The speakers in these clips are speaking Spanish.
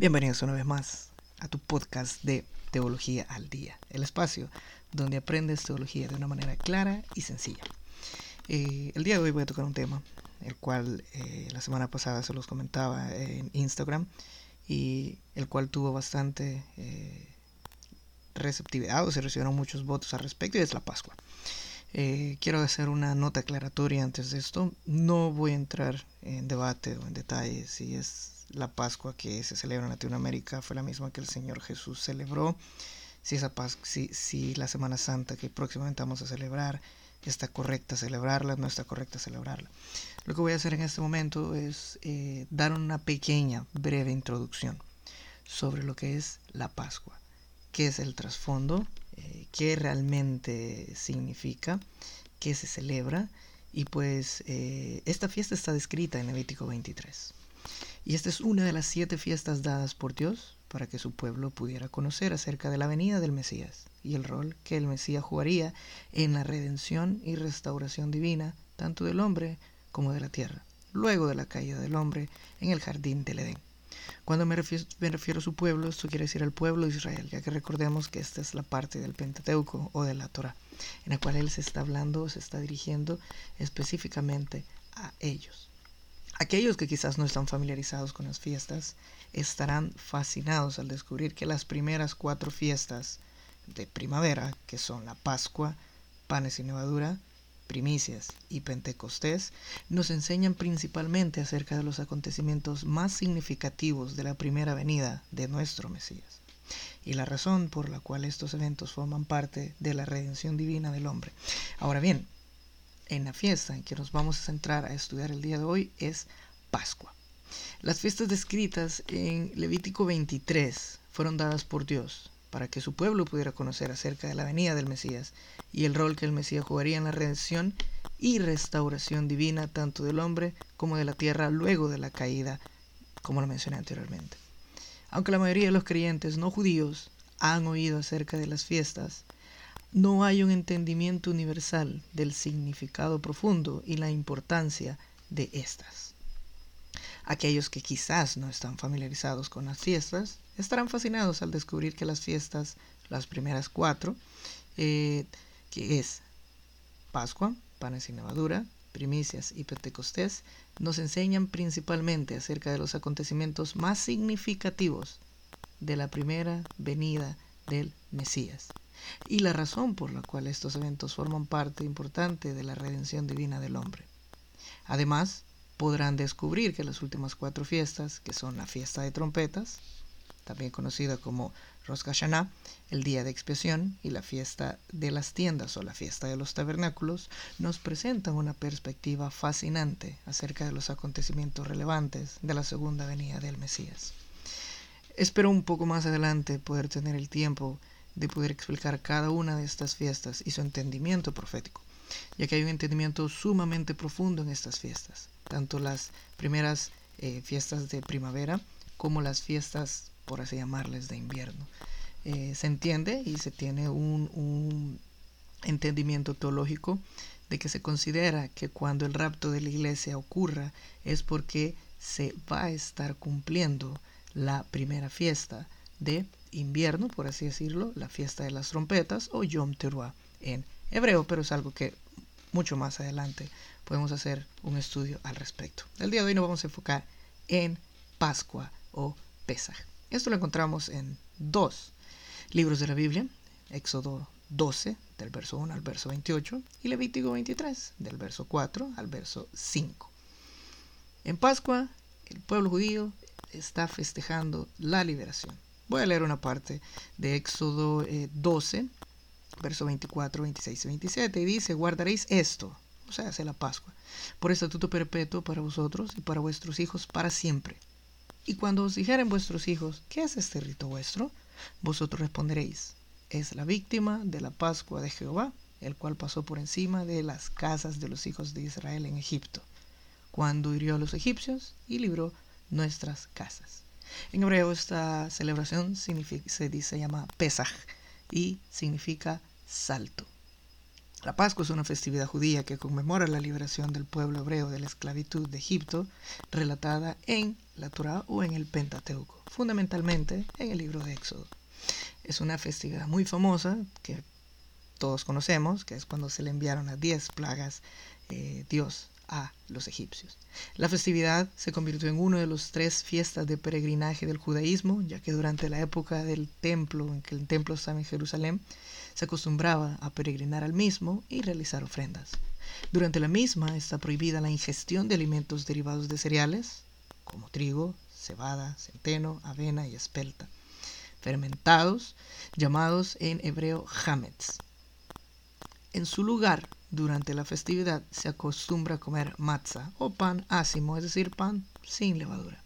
Bienvenidos una vez más a tu podcast de Teología al Día, el espacio donde aprendes teología de una manera clara y sencilla. Eh, el día de hoy voy a tocar un tema, el cual eh, la semana pasada se los comentaba en Instagram y el cual tuvo bastante eh, receptividad o se recibieron muchos votos al respecto y es la Pascua. quiero hacer una nota aclaratoria antes de esto. No voy a entrar en debate o en detalles si es la Pascua que se celebra en Latinoamérica fue la misma que el Señor Jesús celebró, si, esa si, si la Semana Santa que próximamente vamos a celebrar está correcta celebrarla, no está correcta celebrarla. Lo que voy a hacer en este momento es eh, dar una pequeña, breve introducción sobre lo que es la Pascua, qué es el trasfondo, eh, qué realmente significa, qué se celebra, y pues eh, esta fiesta está descrita en Levítico 23. Y esta es una de las siete fiestas dadas por Dios para que su pueblo pudiera conocer acerca de la venida del Mesías y el rol que el Mesías jugaría en la redención y restauración divina tanto del hombre como de la tierra, luego de la caída del hombre en el jardín del Edén. Cuando me refiero, me refiero, a su pueblo, esto quiere decir al pueblo de Israel, ya que recordemos que esta es la parte del Pentateuco o de la Torah, en la cual él se está hablando, se está dirigiendo específicamente a ellos. Aquellos que quizás no están familiarizados con las fiestas estarán fascinados al descubrir que las primeras cuatro fiestas de primavera, que son la Pascua, panes y levadura, primicias y Pentecostés, nos enseñan principalmente acerca de los acontecimientos más significativos de la primera venida de nuestro Mesías y la razón por la cual estos eventos forman parte de la redención divina del hombre. Ahora bien, en la fiesta en que nos vamos a centrar a estudiar el día de hoy es Pascua. Las fiestas descritas en Levítico 23 fueron dadas por Dios para que su pueblo pudiera conocer acerca de la venida del Mesías y el rol que el Mesías jugaría en la redención y restauración divina tanto del hombre como de la tierra luego de la caída, como lo mencioné anteriormente. Aunque la mayoría de los creyentes no judíos han oído acerca de las fiestas, no hay un entendimiento universal del significado profundo y la importancia de estas. Aquellos que quizás no están familiarizados con las fiestas estarán fascinados al descubrir que las fiestas, las primeras cuatro, eh, que es Pascua, panes sin levadura, primicias y Pentecostés, nos enseñan principalmente acerca de los acontecimientos más significativos de la primera venida del Mesías y la razón por la cual estos eventos forman parte importante de la redención divina del hombre. Además, podrán descubrir que las últimas cuatro fiestas, que son la fiesta de trompetas, también conocida como Rosh Hashanah, el día de expiación, y la fiesta de las tiendas o la fiesta de los tabernáculos, nos presentan una perspectiva fascinante acerca de los acontecimientos relevantes de la segunda venida del Mesías. Espero un poco más adelante poder tener el tiempo de poder explicar cada una de estas fiestas y su entendimiento profético, ya que hay un entendimiento sumamente profundo en estas fiestas, tanto las primeras eh, fiestas de primavera como las fiestas, por así llamarles, de invierno. Eh, se entiende y se tiene un, un entendimiento teológico de que se considera que cuando el rapto de la iglesia ocurra es porque se va a estar cumpliendo la primera fiesta de invierno, por así decirlo, la fiesta de las trompetas o Yom Teruah en hebreo, pero es algo que mucho más adelante podemos hacer un estudio al respecto. El día de hoy nos vamos a enfocar en Pascua o Pesaj. Esto lo encontramos en dos libros de la Biblia, Éxodo 12, del verso 1 al verso 28, y Levítico 23, del verso 4 al verso 5. En Pascua, el pueblo judío está festejando la liberación Voy a leer una parte de Éxodo 12, eh, verso 24, 26 y 27, y dice, guardaréis esto, o sea, hace la Pascua, por estatuto perpetuo para vosotros y para vuestros hijos para siempre. Y cuando os dijeren vuestros hijos, ¿qué es este rito vuestro? Vosotros responderéis, es la víctima de la Pascua de Jehová, el cual pasó por encima de las casas de los hijos de Israel en Egipto, cuando hirió a los egipcios y libró nuestras casas. En hebreo esta celebración se dice llama Pesach y significa salto. La Pascua es una festividad judía que conmemora la liberación del pueblo hebreo de la esclavitud de Egipto, relatada en la Torah o en el Pentateuco, fundamentalmente en el libro de Éxodo. Es una festividad muy famosa que todos conocemos, que es cuando se le enviaron las diez plagas eh, Dios a los egipcios. La festividad se convirtió en uno de los tres fiestas de peregrinaje del judaísmo, ya que durante la época del templo, en que el templo estaba en Jerusalén, se acostumbraba a peregrinar al mismo y realizar ofrendas. Durante la misma está prohibida la ingestión de alimentos derivados de cereales, como trigo, cebada, centeno, avena y espelta, fermentados, llamados en hebreo hametz. En su lugar, durante la festividad se acostumbra a comer matzah o pan ácimo, es decir, pan sin levadura.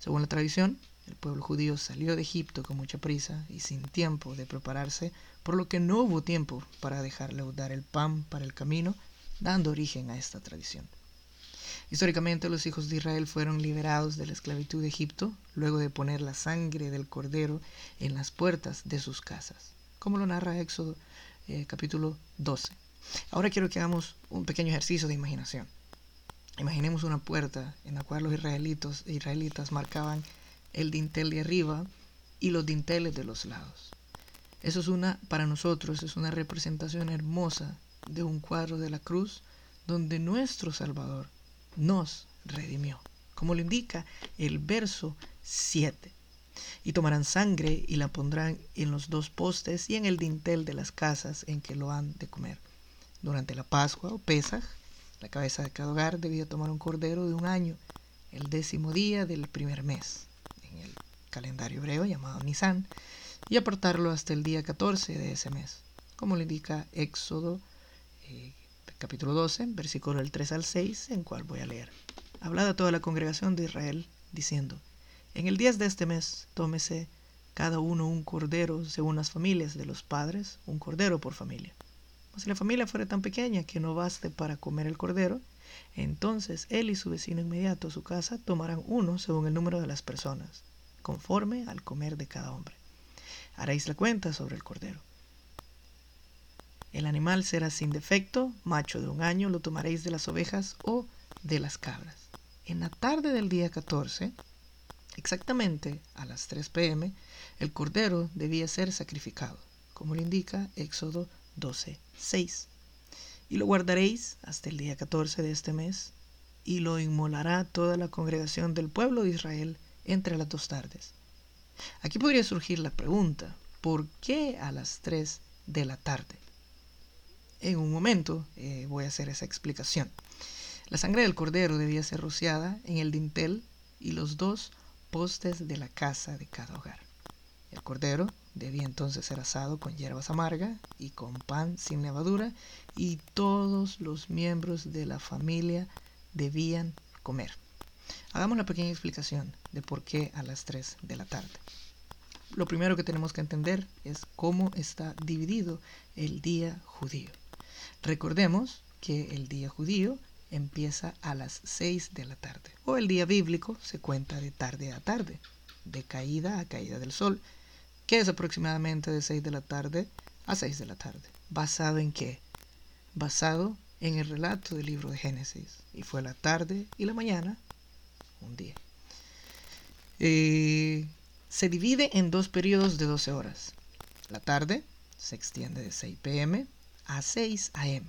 Según la tradición, el pueblo judío salió de Egipto con mucha prisa y sin tiempo de prepararse, por lo que no hubo tiempo para dejar leudar el pan para el camino, dando origen a esta tradición. Históricamente los hijos de Israel fueron liberados de la esclavitud de Egipto luego de poner la sangre del cordero en las puertas de sus casas, como lo narra Éxodo eh, capítulo 12. Ahora quiero que hagamos un pequeño ejercicio de imaginación. Imaginemos una puerta en la cual los israelitos, israelitas marcaban el dintel de arriba y los dinteles de los lados. Eso es una, para nosotros, es una representación hermosa de un cuadro de la cruz donde nuestro Salvador nos redimió, como lo indica el verso 7. Y tomarán sangre y la pondrán en los dos postes y en el dintel de las casas en que lo han de comer. Durante la Pascua o Pesaj, la cabeza de cada hogar debía tomar un cordero de un año, el décimo día del primer mes calendario hebreo llamado Nisan, y apartarlo hasta el día 14 de ese mes, como lo indica Éxodo eh, capítulo 12, versículo del 3 al 6, en cual voy a leer. Hablad a toda la congregación de Israel, diciendo, en el 10 de este mes tómese cada uno un cordero según las familias de los padres, un cordero por familia. Si la familia fuera tan pequeña que no baste para comer el cordero, entonces él y su vecino inmediato a su casa tomarán uno según el número de las personas conforme al comer de cada hombre. Haréis la cuenta sobre el cordero. El animal será sin defecto, macho de un año, lo tomaréis de las ovejas o de las cabras. En la tarde del día 14, exactamente a las 3 pm, el cordero debía ser sacrificado, como lo indica Éxodo 12, 6. Y lo guardaréis hasta el día 14 de este mes, y lo inmolará toda la congregación del pueblo de Israel entre las dos tardes. Aquí podría surgir la pregunta, ¿por qué a las 3 de la tarde? En un momento eh, voy a hacer esa explicación. La sangre del cordero debía ser rociada en el dintel y los dos postes de la casa de cada hogar. El cordero debía entonces ser asado con hierbas amargas y con pan sin levadura y todos los miembros de la familia debían comer. Hagamos una pequeña explicación de por qué a las 3 de la tarde. Lo primero que tenemos que entender es cómo está dividido el día judío. Recordemos que el día judío empieza a las 6 de la tarde, o el día bíblico se cuenta de tarde a tarde, de caída a caída del sol, que es aproximadamente de 6 de la tarde a 6 de la tarde. ¿Basado en qué? Basado en el relato del libro de Génesis. Y fue la tarde y la mañana un día. Eh, se divide en dos periodos de 12 horas. La tarde se extiende de 6 pm a 6 am.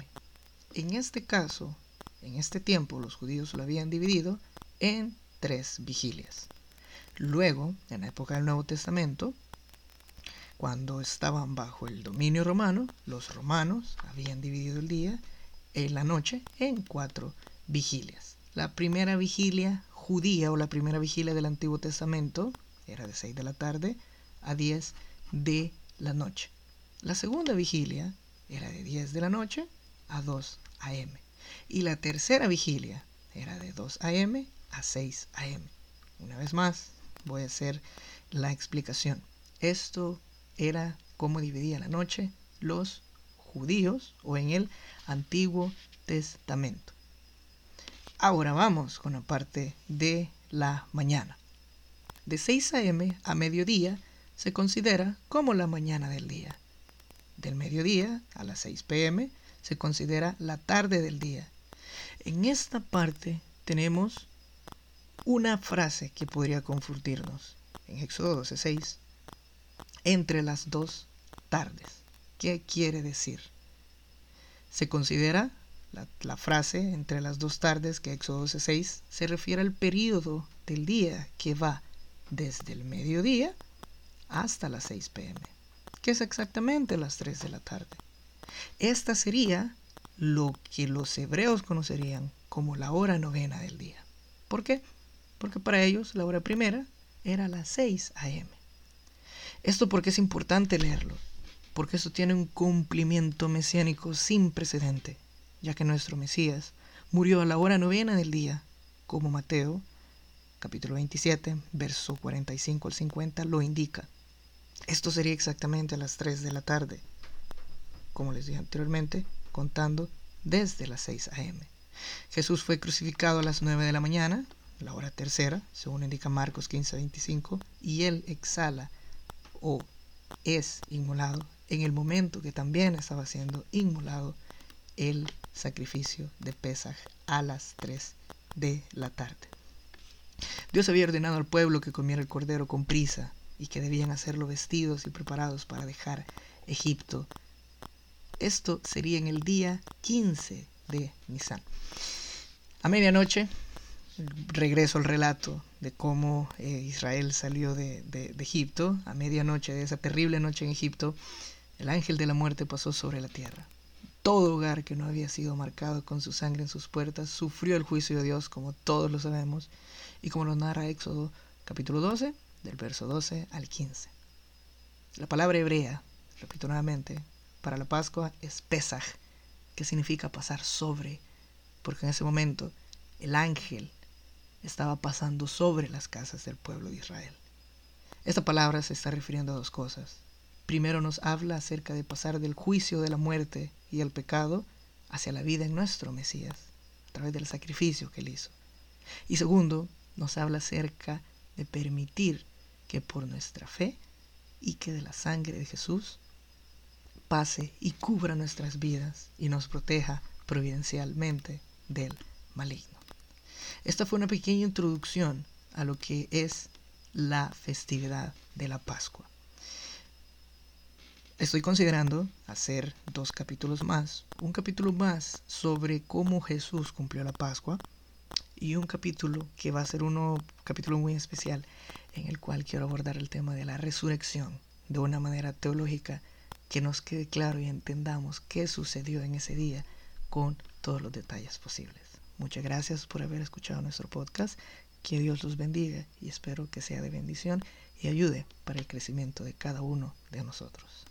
En este caso, en este tiempo, los judíos lo habían dividido en tres vigilias. Luego, en la época del Nuevo Testamento, cuando estaban bajo el dominio romano, los romanos habían dividido el día en la noche en cuatro vigilias. La primera vigilia judía o la primera vigilia del Antiguo Testamento era de 6 de la tarde a 10 de la noche. La segunda vigilia era de 10 de la noche a 2 a.m. Y la tercera vigilia era de 2 a.m. a 6 a.m. Una vez más, voy a hacer la explicación. Esto era cómo dividía la noche los judíos o en el Antiguo Testamento. Ahora vamos con la parte de la mañana. De 6 a.m. a mediodía se considera como la mañana del día. Del mediodía a las 6 p.m. se considera la tarde del día. En esta parte tenemos una frase que podría confundirnos. En Éxodo 12:6, entre las dos tardes. ¿Qué quiere decir? Se considera la, frase entre las dos tardes que Éxodo 12:6 se refiere al periodo del día que va desde el mediodía hasta las 6 pm, que es exactamente las 3 de la tarde. Esta sería lo que los hebreos conocerían como la hora novena del día. ¿Por qué? Porque para ellos la hora primera era las 6 am. Esto porque es importante leerlo, porque esto tiene un cumplimiento mesiánico sin precedente, ya que nuestro Mesías murió a la hora novena del día, como Mateo capítulo 27, verso 45 al 50 lo indica. Esto sería exactamente a las 3 de la tarde, como les dije anteriormente, contando desde las 6 a.m. Jesús fue crucificado a las 9 de la mañana, la hora tercera, según indica Marcos 15, 25, y él exhala o es inmolado en el momento que también estaba siendo inmolado el sacrificio de Pesaj a las 3 de la tarde. Dios había ordenado al pueblo que comiera el cordero con prisa y que debían hacerlo vestidos y preparados para dejar Egipto. Esto sería en el día 15 de Nisan. A medianoche, regreso al relato de cómo eh, Israel salió de, Egipto. A medianoche de esa terrible noche en Egipto, el ángel de la muerte pasó sobre la tierra. Todo hogar que no había sido marcado con su sangre en sus puertas sufrió el juicio de Dios, como todos lo sabemos, y como lo narra Éxodo capítulo 12, del verso 12 al 15. La palabra hebrea, repito nuevamente, para la Pascua es Pesaj, que significa pasar sobre, porque en ese momento el ángel estaba pasando sobre las casas del pueblo de Israel. Esta palabra se está refiriendo a dos cosas. Primero nos habla acerca de pasar del juicio de la muerte y el pecado hacia la vida en nuestro Mesías, a través del sacrificio que él hizo. Y segundo, nos habla acerca de permitir que por nuestra fe y que de la sangre de Jesús pase y cubra nuestras vidas y nos proteja providencialmente del maligno. Esta fue una pequeña introducción a lo que es la festividad de la Pascua. Estoy considerando hacer dos capítulos más, un capítulo más sobre cómo Jesús cumplió la Pascua y un capítulo que va a ser un capítulo muy especial en el cual quiero abordar el tema de la resurrección de una manera teológica que nos quede claro y entendamos qué sucedió en ese día con todos los detalles posibles. Muchas gracias por haber escuchado nuestro podcast. Que Dios los bendiga y espero que sea de bendición y ayude para el crecimiento de cada uno de nosotros.